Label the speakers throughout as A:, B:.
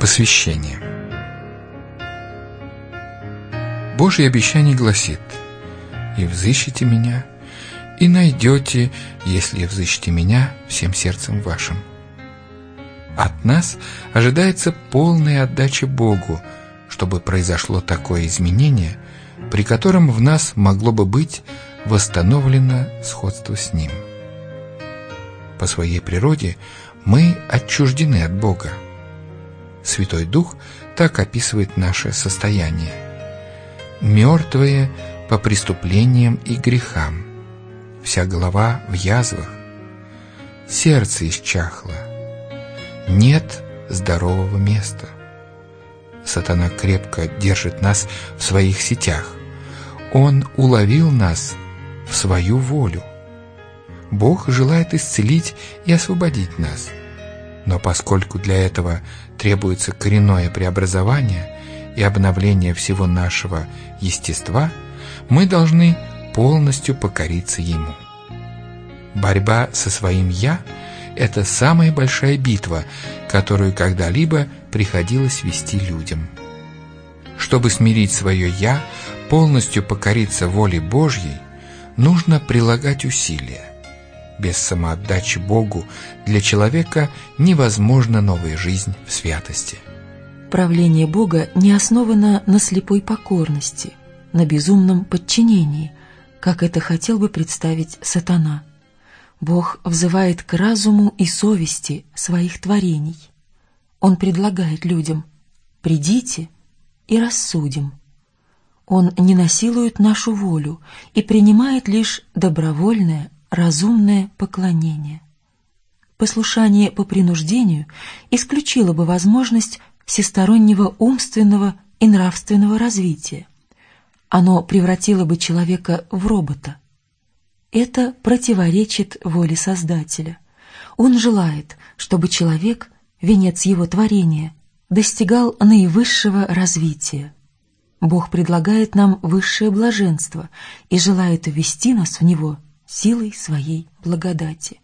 A: Посвящение Божье обещание гласит «И взыщите меня, и найдете, если взыщете меня всем сердцем вашим». От нас ожидается полная отдача Богу, чтобы произошло такое изменение, при котором в нас могло бы быть восстановлено сходство с Ним. По своей природе мы отчуждены от Бога. Святой Дух так описывает наше состояние. Мертвые по преступлениям и грехам, вся голова в язвах, сердце исчахло, нет здорового места. Сатана крепко держит нас в своих сетях. Он уловил нас в свою волю. Бог желает исцелить и освободить нас. Но поскольку для этого требуется коренное преобразование и обновление всего нашего естества, мы должны полностью покориться Ему. Борьба со своим «я» — это самая большая битва, которую когда-либо приходилось вести людям. Чтобы смирить свое «я», полностью покориться воле Божьей, нужно прилагать усилия. Без самоотдачи Богу для человека невозможна новая жизнь в святости.
B: Правление Бога не основано на слепой покорности, на безумном подчинении, как это хотел бы представить сатана. Бог взывает к разуму и совести своих творений. Он предлагает людям «придите и рассудим». Он не насилует нашу волю и принимает лишь добровольное, разумное поклонение. Послушание по принуждению исключило бы возможность всестороннего умственного и нравственного развития. Оно превратило бы человека в робота. Это противоречит воле Создателя. Он желает, чтобы человек, венец его творения, достигал наивысшего развития. Бог предлагает нам высшее блаженство и желает ввести нас в него силой своей благодати.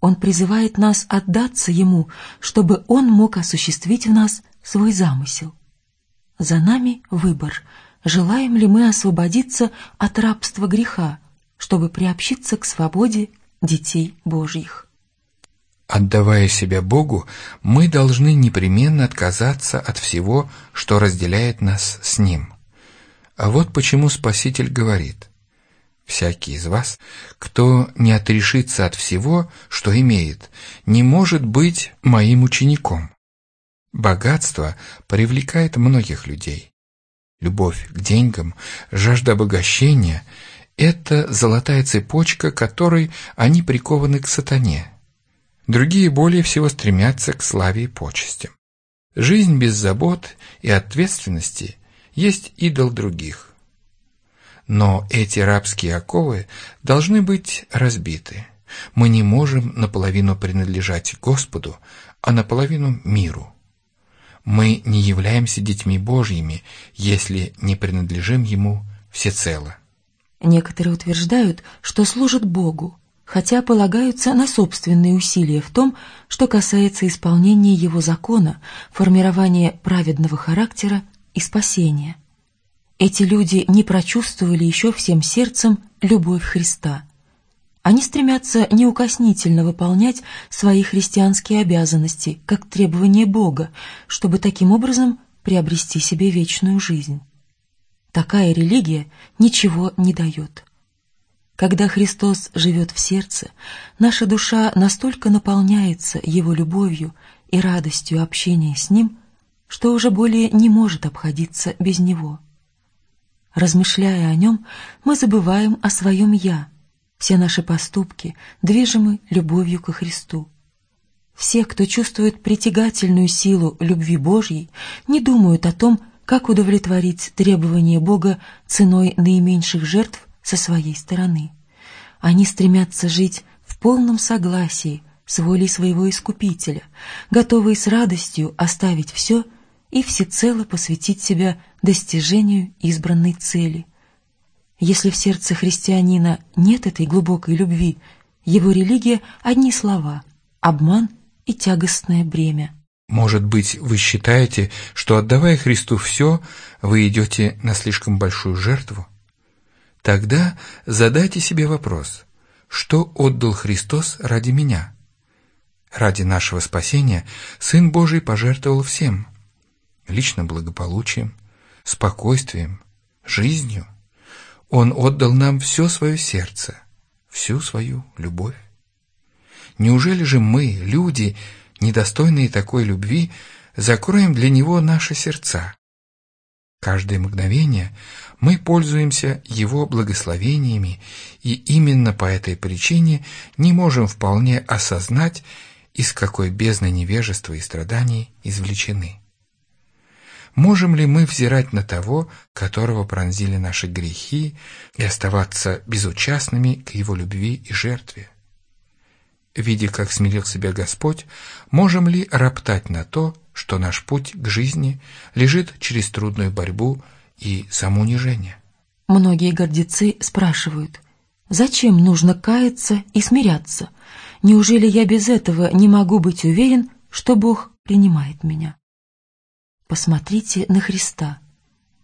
B: Он призывает нас отдаться Ему, чтобы Он мог осуществить в нас свой замысел. За нами выбор, желаем ли мы освободиться от рабства греха, чтобы приобщиться к свободе детей Божьих.
A: Отдавая себя Богу, мы должны непременно отказаться от всего, что разделяет нас с Ним. А вот почему Спаситель говорит, «Всякий из вас, кто не отрешится от всего, что имеет, не может быть моим учеником». Богатство привлекает многих людей. Любовь к деньгам, жажда обогащения – это золотая цепочка, которой они прикованы к сатане – Другие более всего стремятся к славе и почестям. Жизнь без забот и ответственности есть идол других. Но эти рабские оковы должны быть разбиты. Мы не можем наполовину принадлежать Господу, а наполовину миру. Мы не являемся детьми Божьими, если не принадлежим Ему всецело.
B: Некоторые утверждают, что служат Богу, хотя полагаются на собственные усилия в том, что касается исполнения его закона, формирования праведного характера и спасения. Эти люди не прочувствовали еще всем сердцем любовь Христа. Они стремятся неукоснительно выполнять свои христианские обязанности, как требование Бога, чтобы таким образом приобрести себе вечную жизнь. Такая религия ничего не дает. Когда Христос живет в сердце, наша душа настолько наполняется Его любовью и радостью общения с Ним, что уже более не может обходиться без Него. Размышляя о Нем, мы забываем о своем «я». Все наши поступки движимы любовью ко Христу. Все, кто чувствует притягательную силу любви Божьей, не думают о том, как удовлетворить требования Бога ценой наименьших жертв со своей стороны. Они стремятся жить в полном согласии с волей своего Искупителя, готовые с радостью оставить все и всецело посвятить себя достижению избранной цели. Если в сердце христианина нет этой глубокой любви, его религия — одни слова, обман и тягостное бремя.
A: Может быть, вы считаете, что отдавая Христу все, вы идете на слишком большую жертву? Тогда задайте себе вопрос, что отдал Христос ради меня? Ради нашего спасения Сын Божий пожертвовал всем – личным благополучием, спокойствием, жизнью. Он отдал нам все свое сердце, всю свою любовь. Неужели же мы, люди, недостойные такой любви, закроем для Него наши сердца? Каждое мгновение мы пользуемся Его благословениями, и именно по этой причине не можем вполне осознать, из какой бездны невежества и страданий извлечены. Можем ли мы взирать на того, которого пронзили наши грехи, и оставаться безучастными к его любви и жертве? Видя, как смирил себя Господь, можем ли роптать на то, что наш путь к жизни лежит через трудную борьбу и самоунижение?
B: Многие гордецы спрашивают, зачем нужно каяться и смиряться? Неужели я без этого не могу быть уверен, что Бог принимает меня? Посмотрите на Христа.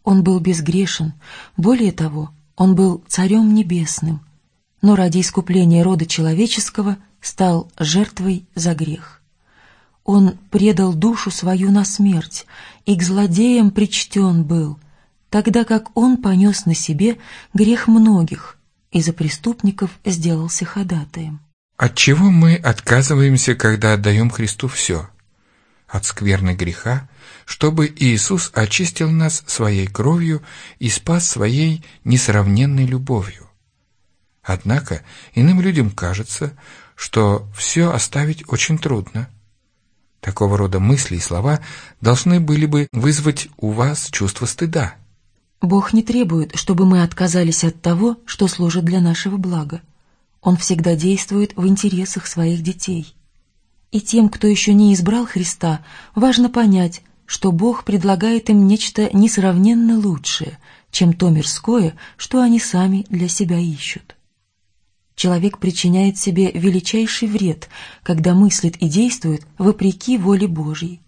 B: Он был безгрешен, более того, он был Царем Небесным, но ради искупления рода человеческого – стал жертвой за грех. Он предал душу свою на смерть, и к злодеям причтен был, тогда как он понес на себе грех многих и за преступников сделался ходатаем.
A: От чего мы отказываемся, когда отдаем Христу все? От скверны греха, чтобы Иисус очистил нас своей кровью и спас своей несравненной любовью. Однако иным людям кажется, что все оставить очень трудно. Такого рода мысли и слова должны были бы вызвать у вас чувство стыда.
B: Бог не требует, чтобы мы отказались от того, что служит для нашего блага. Он всегда действует в интересах своих детей. И тем, кто еще не избрал Христа, важно понять, что Бог предлагает им нечто несравненно лучшее, чем то мирское, что они сами для себя ищут. Человек причиняет себе величайший вред, когда мыслит и действует вопреки воле Божьей.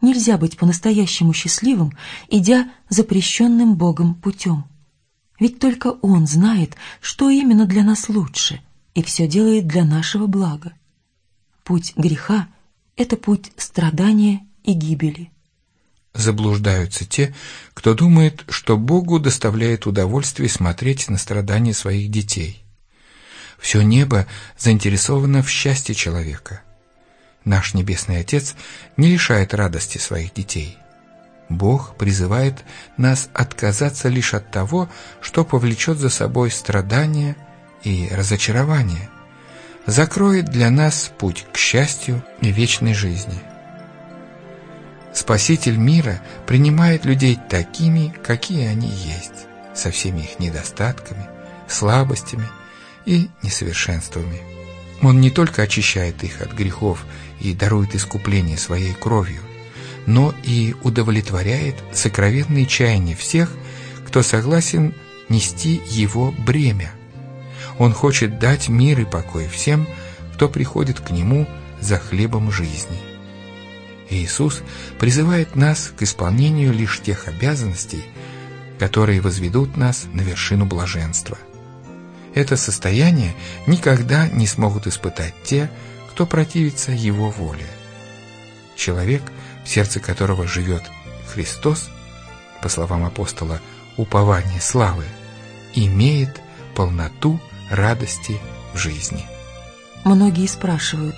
B: Нельзя быть по-настоящему счастливым, идя запрещенным Богом путем. Ведь только Он знает, что именно для нас лучше, и все делает для нашего блага. Путь греха — это путь страдания и гибели.
A: Заблуждаются те, кто думает, что Богу доставляет удовольствие смотреть на страдания своих детей – все небо заинтересовано в счастье человека. Наш Небесный Отец не лишает радости своих детей. Бог призывает нас отказаться лишь от того, что повлечет за собой страдания и разочарование, закроет для нас путь к счастью и вечной жизни. Спаситель мира принимает людей такими, какие они есть, со всеми их недостатками, слабостями и несовершенствами. Он не только очищает их от грехов и дарует искупление своей кровью, но и удовлетворяет сокровенные чаяния всех, кто согласен нести его бремя. Он хочет дать мир и покой всем, кто приходит к Нему за хлебом жизни. Иисус призывает нас к исполнению лишь тех обязанностей, которые возведут нас на вершину блаженства. Это состояние никогда не смогут испытать те, кто противится его воле. Человек, в сердце которого живет Христос, по словам апостола, упование славы, имеет полноту радости в жизни.
B: Многие спрашивают,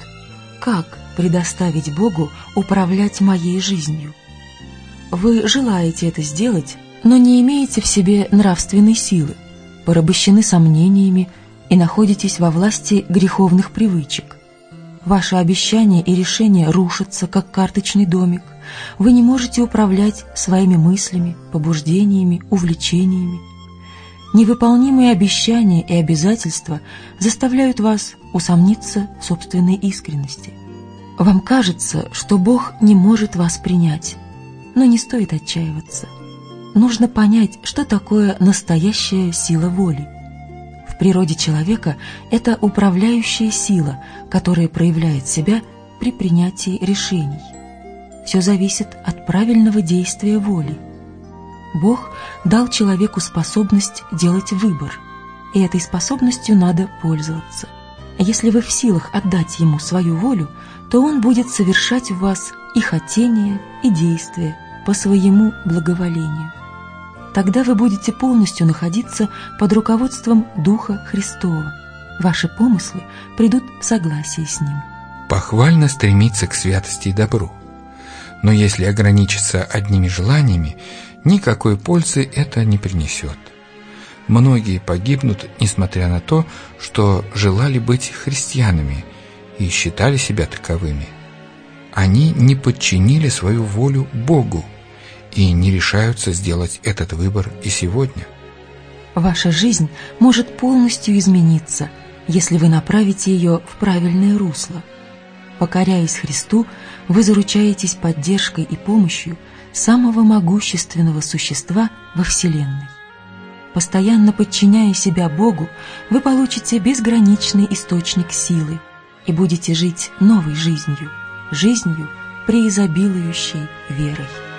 B: как предоставить Богу управлять моей жизнью? Вы желаете это сделать, но не имеете в себе нравственной силы – порабощены сомнениями и находитесь во власти греховных привычек. Ваши обещания и решения рушатся, как карточный домик. Вы не можете управлять своими мыслями, побуждениями, увлечениями. Невыполнимые обещания и обязательства заставляют вас усомниться в собственной искренности. Вам кажется, что Бог не может вас принять, но не стоит отчаиваться – нужно понять, что такое настоящая сила воли. В природе человека это управляющая сила, которая проявляет себя при принятии решений. Все зависит от правильного действия воли. Бог дал человеку способность делать выбор, и этой способностью надо пользоваться. Если вы в силах отдать ему свою волю, то он будет совершать в вас и хотения, и действия по своему благоволению. Тогда вы будете полностью находиться под руководством Духа Христова. Ваши помыслы придут в согласие с Ним.
A: Похвально стремиться к святости и добру. Но если ограничиться одними желаниями, никакой пользы это не принесет. Многие погибнут, несмотря на то, что желали быть христианами и считали себя таковыми. Они не подчинили свою волю Богу и не решаются сделать этот выбор и сегодня.
B: Ваша жизнь может полностью измениться, если вы направите ее в правильное русло. Покоряясь Христу, вы заручаетесь поддержкой и помощью самого могущественного существа во Вселенной. Постоянно подчиняя себя Богу, вы получите безграничный источник силы и будете жить новой жизнью, жизнью, преизобилующей верой.